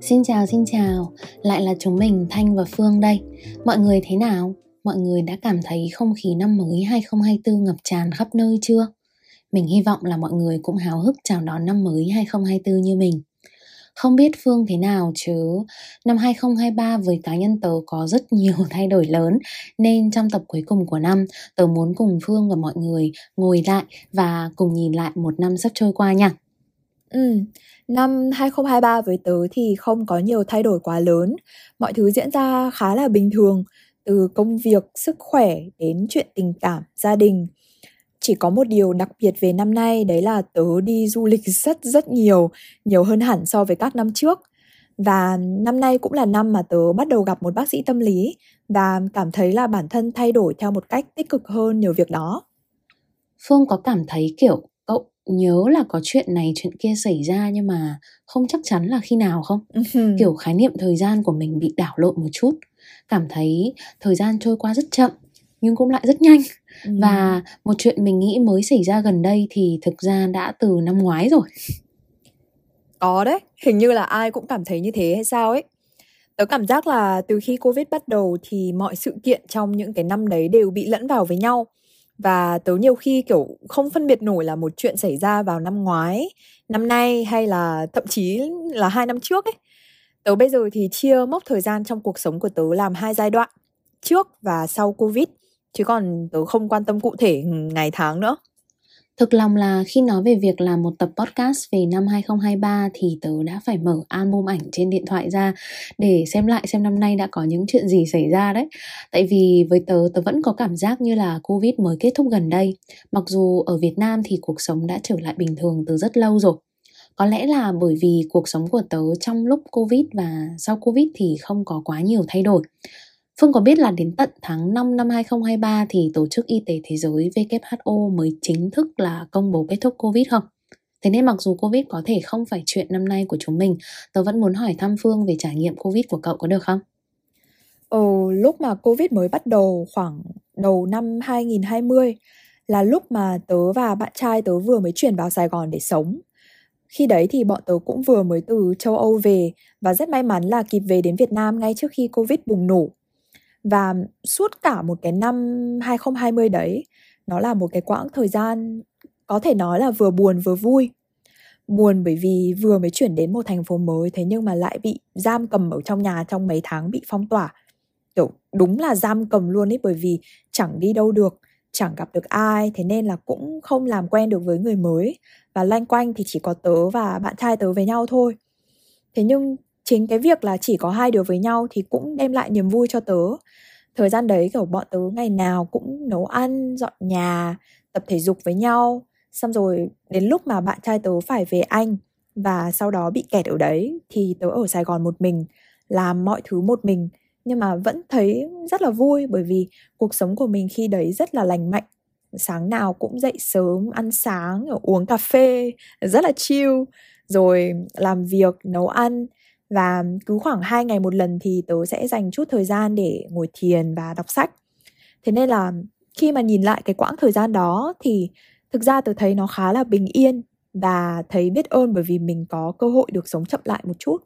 Xin chào, xin chào, lại là chúng mình Thanh và Phương đây. Mọi người thế nào? Mọi người đã cảm thấy không khí năm mới 2024 ngập tràn khắp nơi chưa? Mình hy vọng là mọi người cũng háo hức chào đón năm mới 2024 như mình. Không biết Phương thế nào chứ năm 2023 với cá nhân tớ có rất nhiều thay đổi lớn nên trong tập cuối cùng của năm tớ muốn cùng Phương và mọi người ngồi lại và cùng nhìn lại một năm sắp trôi qua nha. Ừ, năm 2023 với tớ thì không có nhiều thay đổi quá lớn. Mọi thứ diễn ra khá là bình thường, từ công việc, sức khỏe đến chuyện tình cảm, gia đình. Chỉ có một điều đặc biệt về năm nay đấy là tớ đi du lịch rất rất nhiều, nhiều hơn hẳn so với các năm trước. Và năm nay cũng là năm mà tớ bắt đầu gặp một bác sĩ tâm lý và cảm thấy là bản thân thay đổi theo một cách tích cực hơn nhiều việc đó. Phương có cảm thấy kiểu cậu nhớ là có chuyện này chuyện kia xảy ra nhưng mà không chắc chắn là khi nào không? kiểu khái niệm thời gian của mình bị đảo lộn một chút. Cảm thấy thời gian trôi qua rất chậm nhưng cũng lại rất nhanh. Ừ. Và một chuyện mình nghĩ mới xảy ra gần đây thì thực ra đã từ năm ngoái rồi. Có đấy, hình như là ai cũng cảm thấy như thế hay sao ấy. Tớ cảm giác là từ khi Covid bắt đầu thì mọi sự kiện trong những cái năm đấy đều bị lẫn vào với nhau và tớ nhiều khi kiểu không phân biệt nổi là một chuyện xảy ra vào năm ngoái năm nay hay là thậm chí là hai năm trước ấy tớ bây giờ thì chia mốc thời gian trong cuộc sống của tớ làm hai giai đoạn trước và sau covid chứ còn tớ không quan tâm cụ thể ngày tháng nữa Thực lòng là khi nói về việc làm một tập podcast về năm 2023 thì tớ đã phải mở album ảnh trên điện thoại ra để xem lại xem năm nay đã có những chuyện gì xảy ra đấy. Tại vì với tớ, tớ vẫn có cảm giác như là Covid mới kết thúc gần đây. Mặc dù ở Việt Nam thì cuộc sống đã trở lại bình thường từ rất lâu rồi. Có lẽ là bởi vì cuộc sống của tớ trong lúc Covid và sau Covid thì không có quá nhiều thay đổi. Phương có biết là đến tận tháng 5 năm 2023 thì Tổ chức Y tế Thế giới WHO mới chính thức là công bố kết thúc Covid không? Thế nên mặc dù Covid có thể không phải chuyện năm nay của chúng mình, tớ vẫn muốn hỏi thăm Phương về trải nghiệm Covid của cậu có được không? Ồ, lúc mà Covid mới bắt đầu khoảng đầu năm 2020 là lúc mà tớ và bạn trai tớ vừa mới chuyển vào Sài Gòn để sống. Khi đấy thì bọn tớ cũng vừa mới từ châu Âu về và rất may mắn là kịp về đến Việt Nam ngay trước khi Covid bùng nổ. Và suốt cả một cái năm 2020 đấy, nó là một cái quãng thời gian có thể nói là vừa buồn vừa vui. Buồn bởi vì vừa mới chuyển đến một thành phố mới thế nhưng mà lại bị giam cầm ở trong nhà trong mấy tháng bị phong tỏa. Kiểu đúng là giam cầm luôn ấy bởi vì chẳng đi đâu được, chẳng gặp được ai thế nên là cũng không làm quen được với người mới và loanh quanh thì chỉ có tớ và bạn trai tớ với nhau thôi. Thế nhưng chính cái việc là chỉ có hai đứa với nhau thì cũng đem lại niềm vui cho tớ thời gian đấy, kiểu, bọn tớ ngày nào cũng nấu ăn, dọn nhà, tập thể dục với nhau. Xong rồi đến lúc mà bạn trai tớ phải về anh và sau đó bị kẹt ở đấy thì tớ ở sài gòn một mình, làm mọi thứ một mình. Nhưng mà vẫn thấy rất là vui bởi vì cuộc sống của mình khi đấy rất là lành mạnh. Sáng nào cũng dậy sớm, ăn sáng, uống cà phê, rất là chill. Rồi làm việc, nấu ăn và cứ khoảng 2 ngày một lần thì tớ sẽ dành chút thời gian để ngồi thiền và đọc sách. Thế nên là khi mà nhìn lại cái quãng thời gian đó thì thực ra tớ thấy nó khá là bình yên và thấy biết ơn bởi vì mình có cơ hội được sống chậm lại một chút.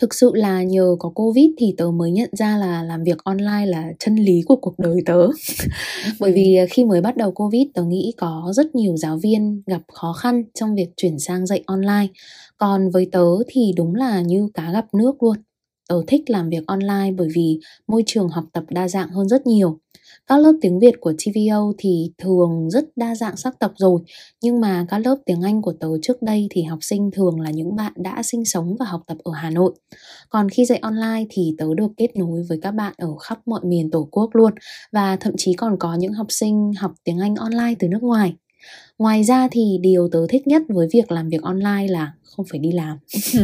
Thực sự là nhờ có Covid thì tớ mới nhận ra là làm việc online là chân lý của cuộc đời tớ. Bởi vì khi mới bắt đầu Covid tớ nghĩ có rất nhiều giáo viên gặp khó khăn trong việc chuyển sang dạy online. Còn với tớ thì đúng là như cá gặp nước luôn. Tớ thích làm việc online bởi vì môi trường học tập đa dạng hơn rất nhiều. Các lớp tiếng Việt của TVO thì thường rất đa dạng sắc tộc rồi, nhưng mà các lớp tiếng Anh của tớ trước đây thì học sinh thường là những bạn đã sinh sống và học tập ở Hà Nội. Còn khi dạy online thì tớ được kết nối với các bạn ở khắp mọi miền Tổ quốc luôn và thậm chí còn có những học sinh học tiếng Anh online từ nước ngoài. Ngoài ra thì điều tớ thích nhất với việc làm việc online là không phải đi làm.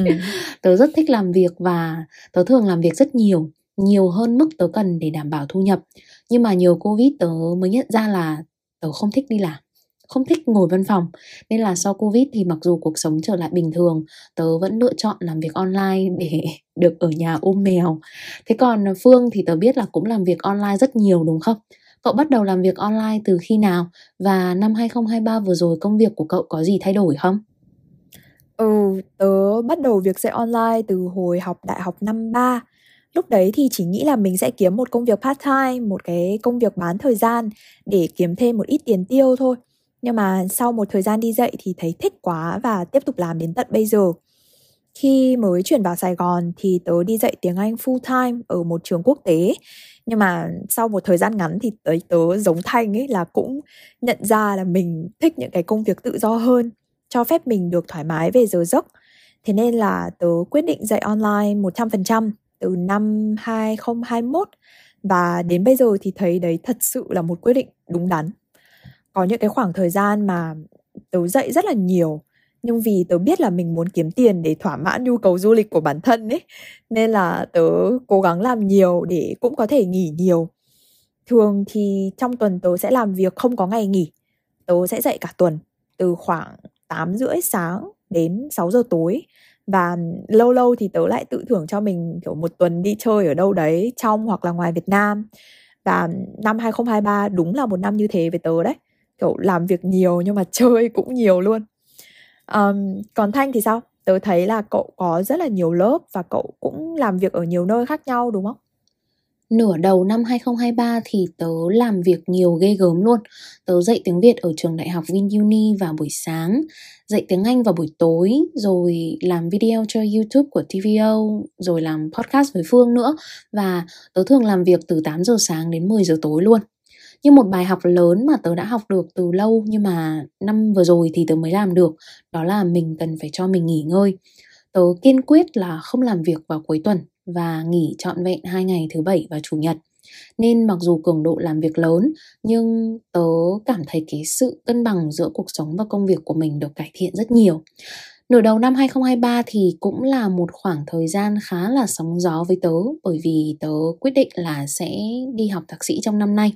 tớ rất thích làm việc và tớ thường làm việc rất nhiều, nhiều hơn mức tớ cần để đảm bảo thu nhập. Nhưng mà nhiều Covid tớ mới nhận ra là tớ không thích đi làm không thích ngồi văn phòng nên là sau covid thì mặc dù cuộc sống trở lại bình thường tớ vẫn lựa chọn làm việc online để được ở nhà ôm mèo thế còn phương thì tớ biết là cũng làm việc online rất nhiều đúng không Cậu bắt đầu làm việc online từ khi nào và năm 2023 vừa rồi công việc của cậu có gì thay đổi không? Ừ, tớ bắt đầu việc dạy online từ hồi học đại học năm 3. Lúc đấy thì chỉ nghĩ là mình sẽ kiếm một công việc part time, một cái công việc bán thời gian để kiếm thêm một ít tiền tiêu thôi. Nhưng mà sau một thời gian đi dạy thì thấy thích quá và tiếp tục làm đến tận bây giờ. Khi mới chuyển vào Sài Gòn thì tớ đi dạy tiếng Anh full time ở một trường quốc tế. Nhưng mà sau một thời gian ngắn thì tớ, tớ giống Thanh ấy là cũng nhận ra là mình thích những cái công việc tự do hơn, cho phép mình được thoải mái về giờ giấc. Thế nên là tớ quyết định dạy online 100% từ năm 2021 và đến bây giờ thì thấy đấy thật sự là một quyết định đúng đắn. Có những cái khoảng thời gian mà tớ dạy rất là nhiều nhưng vì tớ biết là mình muốn kiếm tiền để thỏa mãn nhu cầu du lịch của bản thân ấy, nên là tớ cố gắng làm nhiều để cũng có thể nghỉ nhiều. Thường thì trong tuần tớ sẽ làm việc không có ngày nghỉ, tớ sẽ dạy cả tuần từ khoảng 8 rưỡi sáng đến 6 giờ tối. Và lâu lâu thì tớ lại tự thưởng cho mình, kiểu, một tuần đi chơi ở đâu đấy, trong hoặc là ngoài Việt Nam. Và năm 2023 đúng là một năm như thế với tớ đấy. Kiểu, làm việc nhiều nhưng mà chơi cũng nhiều luôn um, còn thanh thì sao tớ thấy là cậu có rất là nhiều lớp và cậu cũng làm việc ở nhiều nơi khác nhau đúng không Nửa đầu năm 2023 thì tớ làm việc nhiều ghê gớm luôn. Tớ dạy tiếng Việt ở trường đại học VinUni vào buổi sáng, dạy tiếng Anh vào buổi tối, rồi làm video cho YouTube của TVO, rồi làm podcast với Phương nữa. Và tớ thường làm việc từ 8 giờ sáng đến 10 giờ tối luôn như một bài học lớn mà tớ đã học được từ lâu, nhưng mà năm vừa rồi thì tớ mới làm được, đó là mình cần phải cho mình nghỉ ngơi. Tớ kiên quyết là không làm việc vào cuối tuần và nghỉ trọn vẹn hai ngày thứ bảy và chủ nhật. Nên mặc dù cường độ làm việc lớn, nhưng tớ cảm thấy cái sự cân bằng giữa cuộc sống và công việc của mình được cải thiện rất nhiều. Nửa đầu năm 2023 thì cũng là một khoảng thời gian khá là sóng gió với tớ, bởi vì tớ quyết định là sẽ đi học thạc sĩ trong năm nay.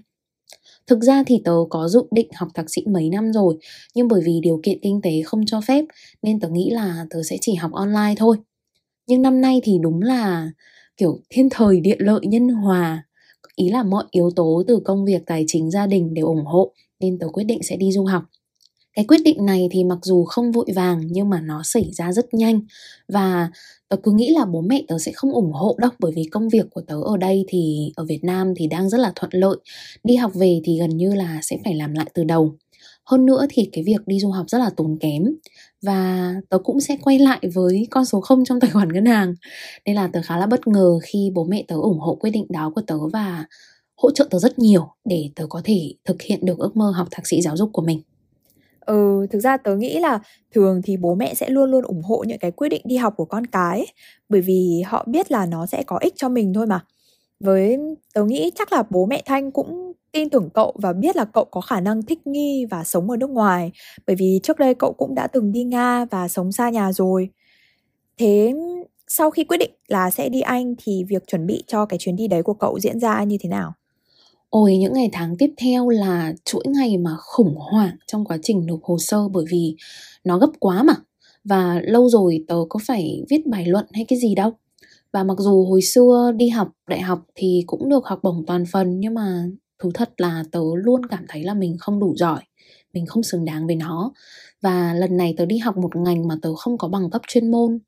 Thực ra thì tớ có dự định học thạc sĩ mấy năm rồi, Nhưng bởi vì điều kiện kinh tế không cho phép, Nên tớ nghĩ là tớ sẽ chỉ học online thôi. Nhưng năm nay thì đúng là, kiểu, thiên thời, địa lợi, nhân hòa. Ý là mọi yếu tố từ công việc, tài chính, gia đình đều ủng hộ, Nên tớ quyết định sẽ đi du học cái quyết định này thì mặc dù không vội vàng, nhưng mà nó xảy ra rất nhanh. Và tớ cứ nghĩ là bố mẹ tớ sẽ không ủng hộ đâu, bởi vì công việc của tớ ở đây thì, ở Việt Nam thì đang rất là thuận lợi. Đi học về thì gần như là sẽ phải làm lại từ đầu. Hơn nữa thì cái việc đi du học rất là tốn kém, và tớ cũng sẽ quay lại với con số không trong tài khoản ngân hàng. Nên là tớ khá là bất ngờ khi bố mẹ tớ ủng hộ quyết định đó của tớ và hỗ trợ tớ rất nhiều để tớ có thể thực hiện được ước mơ học thạc sĩ giáo dục của mình. Ừ, thực ra tớ nghĩ là thường thì bố mẹ sẽ luôn luôn ủng hộ những cái quyết định đi học của con cái bởi vì họ biết là nó sẽ có ích cho mình thôi mà. Với tớ nghĩ chắc là bố mẹ Thanh cũng tin tưởng cậu và biết là cậu có khả năng thích nghi và sống ở nước ngoài bởi vì trước đây cậu cũng đã từng đi Nga và sống xa nhà rồi. Thế sau khi quyết định là sẽ đi Anh thì việc chuẩn bị cho cái chuyến đi đấy của cậu diễn ra như thế nào? Ôi, những ngày tháng tiếp theo là chuỗi ngày mà khủng hoảng trong quá trình nộp hồ sơ bởi vì nó gấp quá mà. Và lâu rồi tớ có phải viết bài luận hay cái gì đâu. Và mặc dù hồi xưa đi học đại học thì cũng được học bổng toàn phần, nhưng mà thú thật là tớ luôn cảm thấy là mình không đủ giỏi, mình không xứng đáng với nó. Và lần này tớ đi học một ngành mà tớ không có bằng cấp chuyên môn,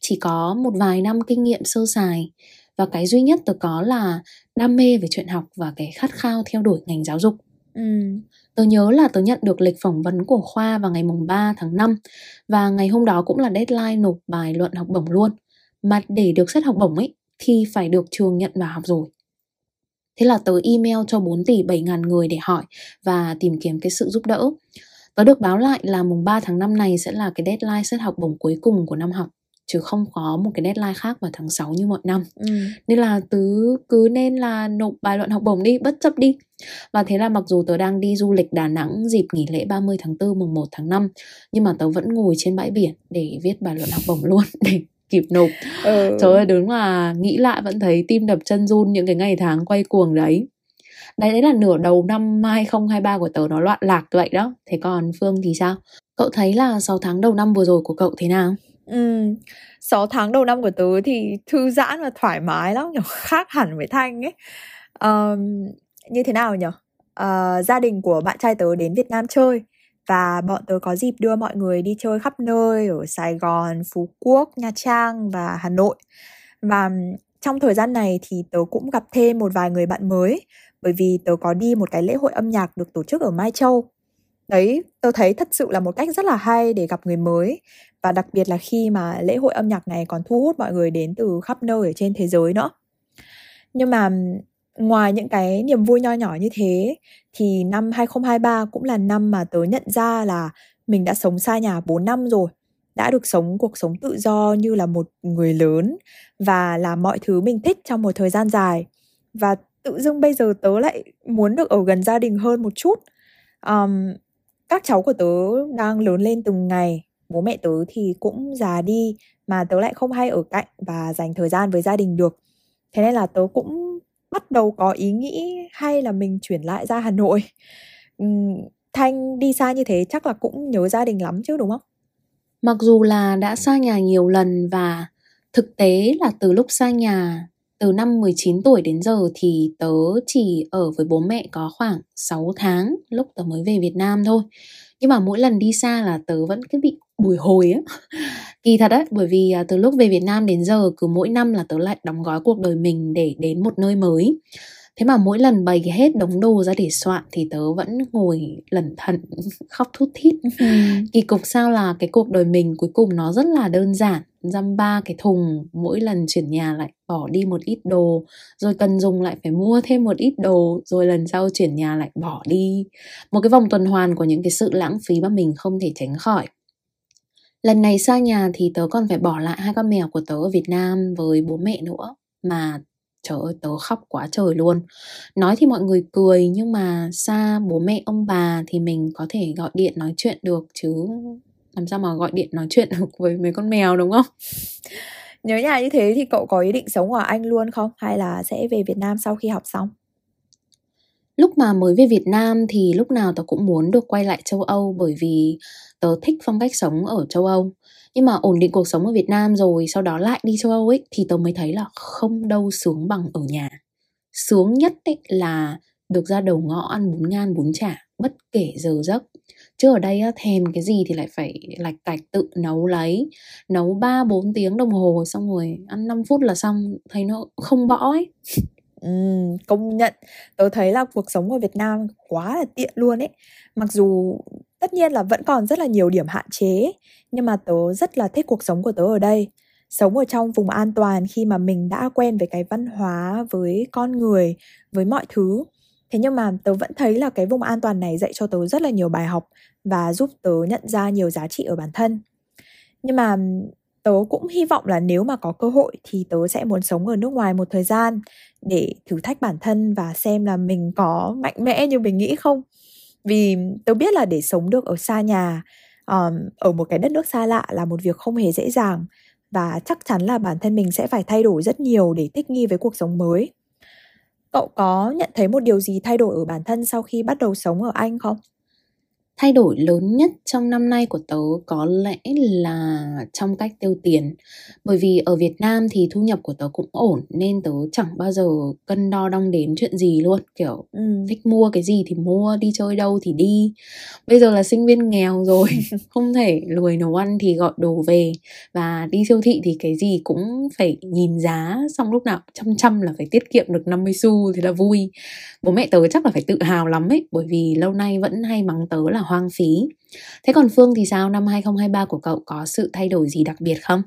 chỉ có một vài năm kinh nghiệm sơ sài và cái duy nhất tớ có là đam mê về chuyện học và cái khát khao theo đuổi ngành giáo dục. Ừ. Tớ nhớ là tớ nhận được lịch phỏng vấn của khoa vào ngày mùng 3 tháng 5 và ngày hôm đó cũng là deadline nộp bài luận học bổng luôn. Mà để được xét học bổng ấy thì phải được trường nhận vào học rồi. Thế là tớ email cho 4 tỷ 7 ngàn người để hỏi và tìm kiếm cái sự giúp đỡ. Tớ được báo lại là mùng 3 tháng 5 này sẽ là cái deadline xét học bổng cuối cùng của năm học chứ không có một cái deadline khác vào tháng 6 như mọi năm. Ừ. nên là tứ cứ nên là nộp bài luận học bổng đi bất chấp đi. Và thế là mặc dù tớ đang đi du lịch Đà Nẵng dịp nghỉ lễ 30 tháng 4 mùng 1 tháng 5 nhưng mà tớ vẫn ngồi trên bãi biển để viết bài luận học bổng luôn để kịp nộp. Ừ. trời ơi đúng là nghĩ lại vẫn thấy tim đập chân run những cái ngày tháng quay cuồng đấy. Đấy đấy là nửa đầu năm 2023 của tớ nó loạn lạc vậy đó. Thế còn Phương thì sao? Cậu thấy là 6 tháng đầu năm vừa rồi của cậu thế nào Ừ, 6 tháng đầu năm của tớ thì thư giãn và thoải mái lắm, kiểu khác hẳn với Thanh ấy. Um, như thế nào nhỉ? uh, gia đình của bạn trai tớ đến Việt Nam chơi và bọn tớ có dịp đưa mọi người đi chơi khắp nơi ở Sài Gòn, Phú Quốc, Nha Trang và Hà Nội. Và trong thời gian này thì tớ cũng gặp thêm một vài người bạn mới bởi vì tớ có đi một cái lễ hội âm nhạc được tổ chức ở Mai Châu. Đấy, tôi thấy thật sự là một cách rất là hay để gặp người mới. Và đặc biệt là khi mà lễ hội âm nhạc này còn thu hút mọi người đến từ khắp nơi ở trên thế giới nữa. Nhưng mà ngoài những cái niềm vui nho nhỏ như thế thì năm 2023 cũng là năm mà tớ nhận ra là mình đã sống xa nhà 4 năm rồi. Đã được sống cuộc sống tự do như là một người lớn và làm mọi thứ mình thích trong một thời gian dài. Và tự dưng bây giờ tớ lại muốn được ở gần gia đình hơn một chút. Um, các cháu của tớ đang lớn lên từng ngày, bố mẹ tớ thì cũng già đi mà tớ lại không hay ở cạnh và dành thời gian với gia đình được. Thế nên là tớ cũng bắt đầu có ý nghĩ hay là mình chuyển lại ra hà nội. Thanh đi xa như thế chắc là cũng nhớ gia đình lắm chứ, đúng không? Mặc dù là đã xa nhà nhiều lần và thực tế là từ lúc xa nhà từ năm 19 tuổi đến giờ thì tớ chỉ ở với bố mẹ có khoảng 6 tháng lúc tớ mới về Việt Nam thôi. Nhưng mà mỗi lần đi xa là tớ vẫn cứ bị bùi hồi á. Kỳ thật á, bởi vì à, từ lúc về Việt Nam đến giờ cứ mỗi năm là tớ lại đóng gói cuộc đời mình để đến một nơi mới. Thế mà mỗi lần bày hết đống đồ ra để soạn thì tớ vẫn ngồi lẩn thận khóc thút thít. Ừ. Kỳ cục sao là cái cuộc đời mình cuối cùng nó rất là đơn giản dăm ba cái thùng mỗi lần chuyển nhà lại bỏ đi một ít đồ rồi cần dùng lại phải mua thêm một ít đồ rồi lần sau chuyển nhà lại bỏ đi một cái vòng tuần hoàn của những cái sự lãng phí mà mình không thể tránh khỏi lần này xa nhà thì tớ còn phải bỏ lại hai con mèo của tớ ở Việt Nam với bố mẹ nữa mà trời ơi tớ khóc quá trời luôn. Nói thì mọi người cười nhưng mà xa bố mẹ ông bà thì mình có thể gọi điện nói chuyện được chứ làm sao mà gọi điện nói chuyện được với mấy con mèo đúng không? Nhớ nhà như thế thì cậu có ý định sống ở anh luôn không? Hay là sẽ về việt nam sau khi học xong? Lúc mà mới về Việt Nam thì lúc nào tớ cũng muốn được quay lại châu Âu bởi vì tớ thích phong cách sống ở châu Âu nhưng mà ổn định cuộc sống ở Việt Nam rồi sau đó lại đi châu Âu ấy thì tớ mới thấy là không đâu sướng bằng ở nhà. Sướng nhất ấy là được ra đầu ngõ ăn bún ngan bún chả bất kể giờ giấc. Chứ ở đây á, thèm cái gì thì lại phải lạch cạch tự nấu lấy nấu ba bốn tiếng đồng hồ xong rồi ăn 5 phút là xong thấy nó không bỏ ấy. Ừ, công nhận. Tớ thấy là cuộc sống ở Việt Nam quá là tiện luôn ấy. Mặc dù tất nhiên là vẫn còn rất là nhiều điểm hạn chế, nhưng mà tớ rất là thích cuộc sống của tớ ở đây. Sống ở trong vùng an toàn khi mà mình đã quen với cái văn hóa, với con người, với mọi thứ. Thế nhưng mà tớ vẫn thấy là cái vùng an toàn này dạy cho tớ rất là nhiều bài học và giúp tớ nhận ra nhiều giá trị ở bản thân. Nhưng mà tớ cũng hy vọng là nếu mà có cơ hội thì tớ sẽ muốn sống ở nước ngoài một thời gian để thử thách bản thân và xem là mình có mạnh mẽ như mình nghĩ không vì tớ biết là để sống được ở xa nhà um, ở một cái đất nước xa lạ là một việc không hề dễ dàng và chắc chắn là bản thân mình sẽ phải thay đổi rất nhiều để thích nghi với cuộc sống mới. Cậu có nhận thấy một điều gì thay đổi ở bản thân sau khi bắt đầu sống ở anh không? Thay đổi lớn nhất trong năm nay của tớ có lẽ là trong cách tiêu tiền. Bởi vì ở Việt Nam thì thu nhập của tớ cũng ổn nên tớ chẳng bao giờ cân đo đong đếm chuyện gì luôn. Kiểu ừ. thích mua cái gì thì mua đi chơi đâu thì đi. Bây giờ là sinh viên nghèo rồi không thể lười nấu ăn thì gọi đồ về. Và đi siêu thị thì cái gì cũng phải nhìn giá xong lúc nào chăm chăm là phải tiết kiệm được 50 xu thì là vui. Bố mẹ tớ chắc là phải tự hào lắm ấy bởi vì lâu nay vẫn hay mắng tớ là hoang phí. Thế còn Phương thì sao? Năm 2023 của cậu có sự thay đổi gì đặc biệt không?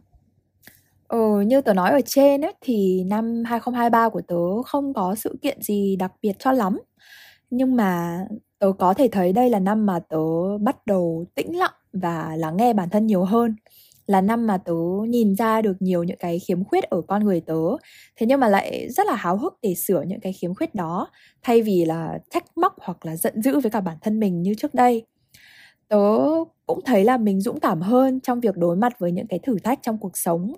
Ừ, như tớ nói ở trên ấy, thì năm 2023 của tớ không có sự kiện gì đặc biệt cho lắm. Nhưng mà tớ có thể thấy đây là năm mà tớ bắt đầu tĩnh lặng và lắng nghe bản thân nhiều hơn là năm mà tớ nhìn ra được nhiều những cái khiếm khuyết ở con người tớ. Thế nhưng mà lại rất là háo hức để sửa những cái khiếm khuyết đó, thay vì là trách móc hoặc là giận dữ với cả bản thân mình như trước đây. Tớ cũng thấy là mình dũng cảm hơn trong việc đối mặt với những cái thử thách trong cuộc sống,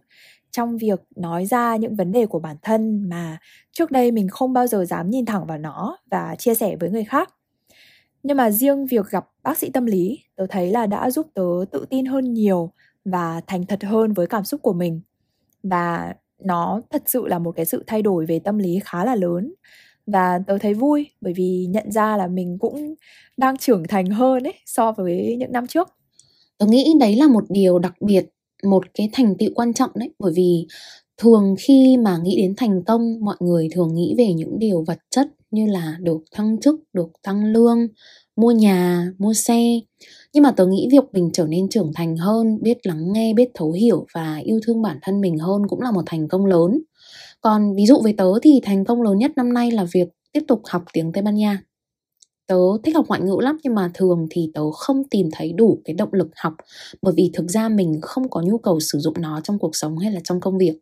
trong việc nói ra những vấn đề của bản thân mà trước đây mình không bao giờ dám nhìn thẳng vào nó và chia sẻ với người khác. Nhưng mà riêng việc gặp bác sĩ tâm lý, tớ thấy là đã giúp tớ tự tin hơn nhiều và thành thật hơn với cảm xúc của mình. Và nó thật sự là một cái sự thay đổi về tâm lý khá là lớn. Và tớ thấy vui, bởi vì nhận ra là mình cũng đang trưởng thành hơn ấy, so với những năm trước. Tớ nghĩ đấy là một điều đặc biệt, một cái thành tựu quan trọng đấy, bởi vì thường khi mà nghĩ đến thành công, mọi người thường nghĩ về những điều vật chất như là được thăng chức, được tăng lương mua nhà, mua xe. Nhưng mà tớ nghĩ việc mình trở nên trưởng thành hơn, biết lắng nghe, biết thấu hiểu và yêu thương bản thân mình hơn cũng là một thành công lớn. Còn ví dụ với tớ thì thành công lớn nhất năm nay là việc tiếp tục học tiếng tây ban nha. Tớ thích học ngoại ngữ lắm nhưng mà thường thì tớ không tìm thấy đủ cái động lực học bởi vì thực ra mình không có nhu cầu sử dụng nó trong cuộc sống hay là trong công việc.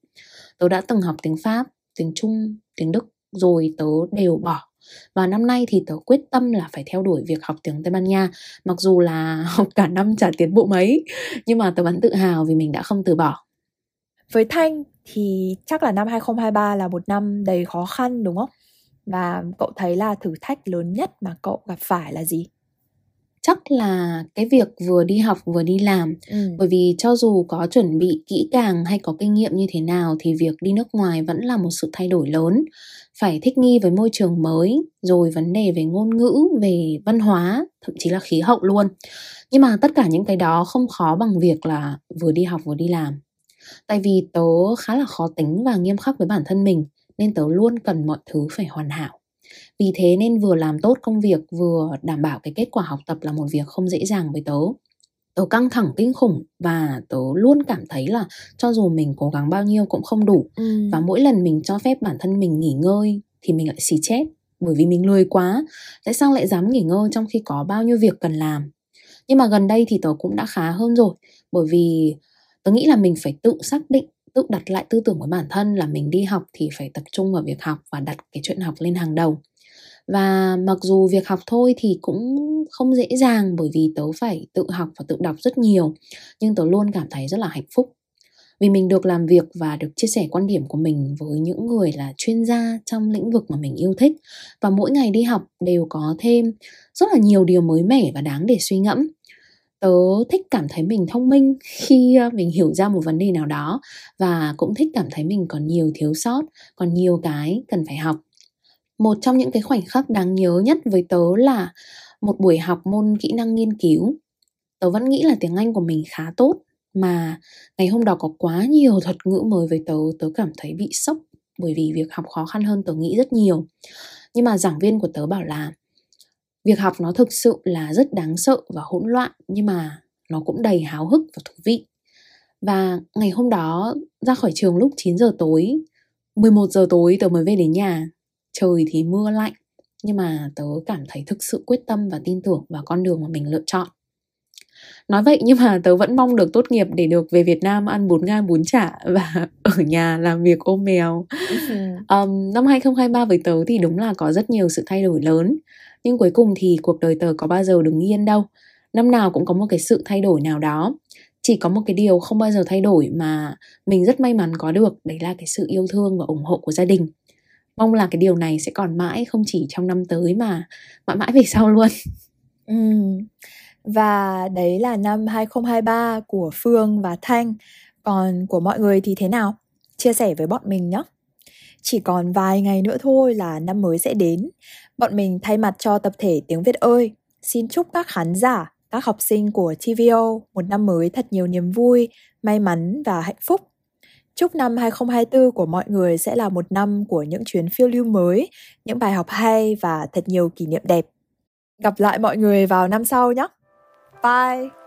Tớ đã từng học tiếng pháp, tiếng trung, tiếng đức rồi tớ đều bỏ và năm nay thì tớ quyết tâm là phải theo đuổi việc học tiếng Tây Ban Nha, mặc dù là học cả năm chả tiến bộ mấy, nhưng mà tớ vẫn tự hào vì mình đã không từ bỏ với Thanh thì chắc là năm 2023 là một năm đầy khó khăn, đúng không? Và cậu thấy là thử thách lớn nhất mà cậu gặp phải là gì? Chắc là cái việc vừa đi học vừa đi làm. Ừ. bởi vì cho dù có chuẩn bị kỹ càng hay có kinh nghiệm như thế nào thì việc đi nước ngoài vẫn là một sự thay đổi lớn. Phải thích nghi với môi trường mới rồi vấn đề về ngôn ngữ về văn hóa thậm chí là khí hậu luôn. Nhưng mà tất cả những cái đó không khó bằng việc là vừa đi học vừa đi làm. Tại vì tớ khá là khó tính và nghiêm khắc với bản thân mình nên tớ luôn cần mọi thứ phải hoàn hảo vì thế nên vừa làm tốt công việc vừa đảm bảo cái kết quả học tập là một việc không dễ dàng với tớ. Tớ căng thẳng kinh khủng và tớ luôn cảm thấy là cho dù mình cố gắng bao nhiêu cũng không đủ. Ừ. và mỗi lần mình cho phép bản thân mình nghỉ ngơi thì mình lại xì chết bởi vì mình lười quá. Tại sao lại dám nghỉ ngơi trong khi có bao nhiêu việc cần làm? Nhưng mà gần đây thì tớ cũng đã khá hơn rồi bởi vì tớ nghĩ là mình phải tự xác định tự đặt lại tư tưởng của bản thân là mình đi học thì phải tập trung vào việc học và đặt cái chuyện học lên hàng đầu và mặc dù việc học thôi thì cũng không dễ dàng bởi vì tớ phải tự học và tự đọc rất nhiều, nhưng tớ luôn cảm thấy rất là hạnh phúc. Vì mình được làm việc và được chia sẻ quan điểm của mình với những người là chuyên gia trong lĩnh vực mà mình yêu thích. Và mỗi ngày đi học đều có thêm rất là nhiều điều mới mẻ và đáng để suy ngẫm. Tớ thích cảm thấy mình thông minh khi ờ, mình hiểu ra một vấn đề nào đó và cũng thích cảm thấy mình còn nhiều thiếu sót, còn nhiều cái cần phải học một trong những cái khoảnh khắc đáng nhớ nhất với tớ là một buổi học môn kỹ năng nghiên cứu. Tớ vẫn nghĩ là tiếng anh của mình khá tốt, mà ngày hôm đó có quá nhiều thuật ngữ mới với tớ tớ cảm thấy bị sốc bởi vì việc học khó khăn hơn tớ nghĩ rất nhiều. Nhưng mà giảng viên của tớ bảo là việc học nó thực sự là rất đáng sợ và hỗn loạn, nhưng mà nó cũng đầy háo hức và thú vị. Và ngày hôm đó ra khỏi trường lúc 9 giờ tối 11 giờ tối tớ mới về đến nhà trời thì mưa lạnh nhưng mà tớ cảm thấy thực sự quyết tâm và tin tưởng vào con đường mà mình lựa chọn. Nói vậy nhưng mà tớ vẫn mong được tốt nghiệp để được về Việt Nam ăn bún ngan bún chả và ở nhà làm việc ôm mèo. Um, năm 2023 với tớ thì đúng là có rất nhiều sự thay đổi lớn nhưng cuối cùng thì cuộc đời tớ có bao giờ đứng yên đâu. Năm nào cũng có một cái sự thay đổi nào đó. Chỉ có một cái điều không bao giờ thay đổi mà mình rất may mắn có được đấy là cái sự yêu thương và ủng hộ của gia đình mong là cái điều này sẽ còn mãi không chỉ trong năm tới mà mãi mãi về sau luôn. Ừ. và đấy là năm 2023 của Phương và Thanh. Còn của mọi người thì thế nào? Chia sẻ với bọn mình nhé. Chỉ còn vài ngày nữa thôi là năm mới sẽ đến. Bọn mình thay mặt cho tập thể tiếng Việt ơi xin chúc các khán giả các học sinh của TVO một năm mới thật nhiều niềm vui, may mắn và hạnh phúc. Chúc năm 2024 của mọi người sẽ là một năm của những chuyến phiêu lưu mới, những bài học hay và thật nhiều kỷ niệm đẹp. Gặp lại mọi người vào năm sau nhé. Bye!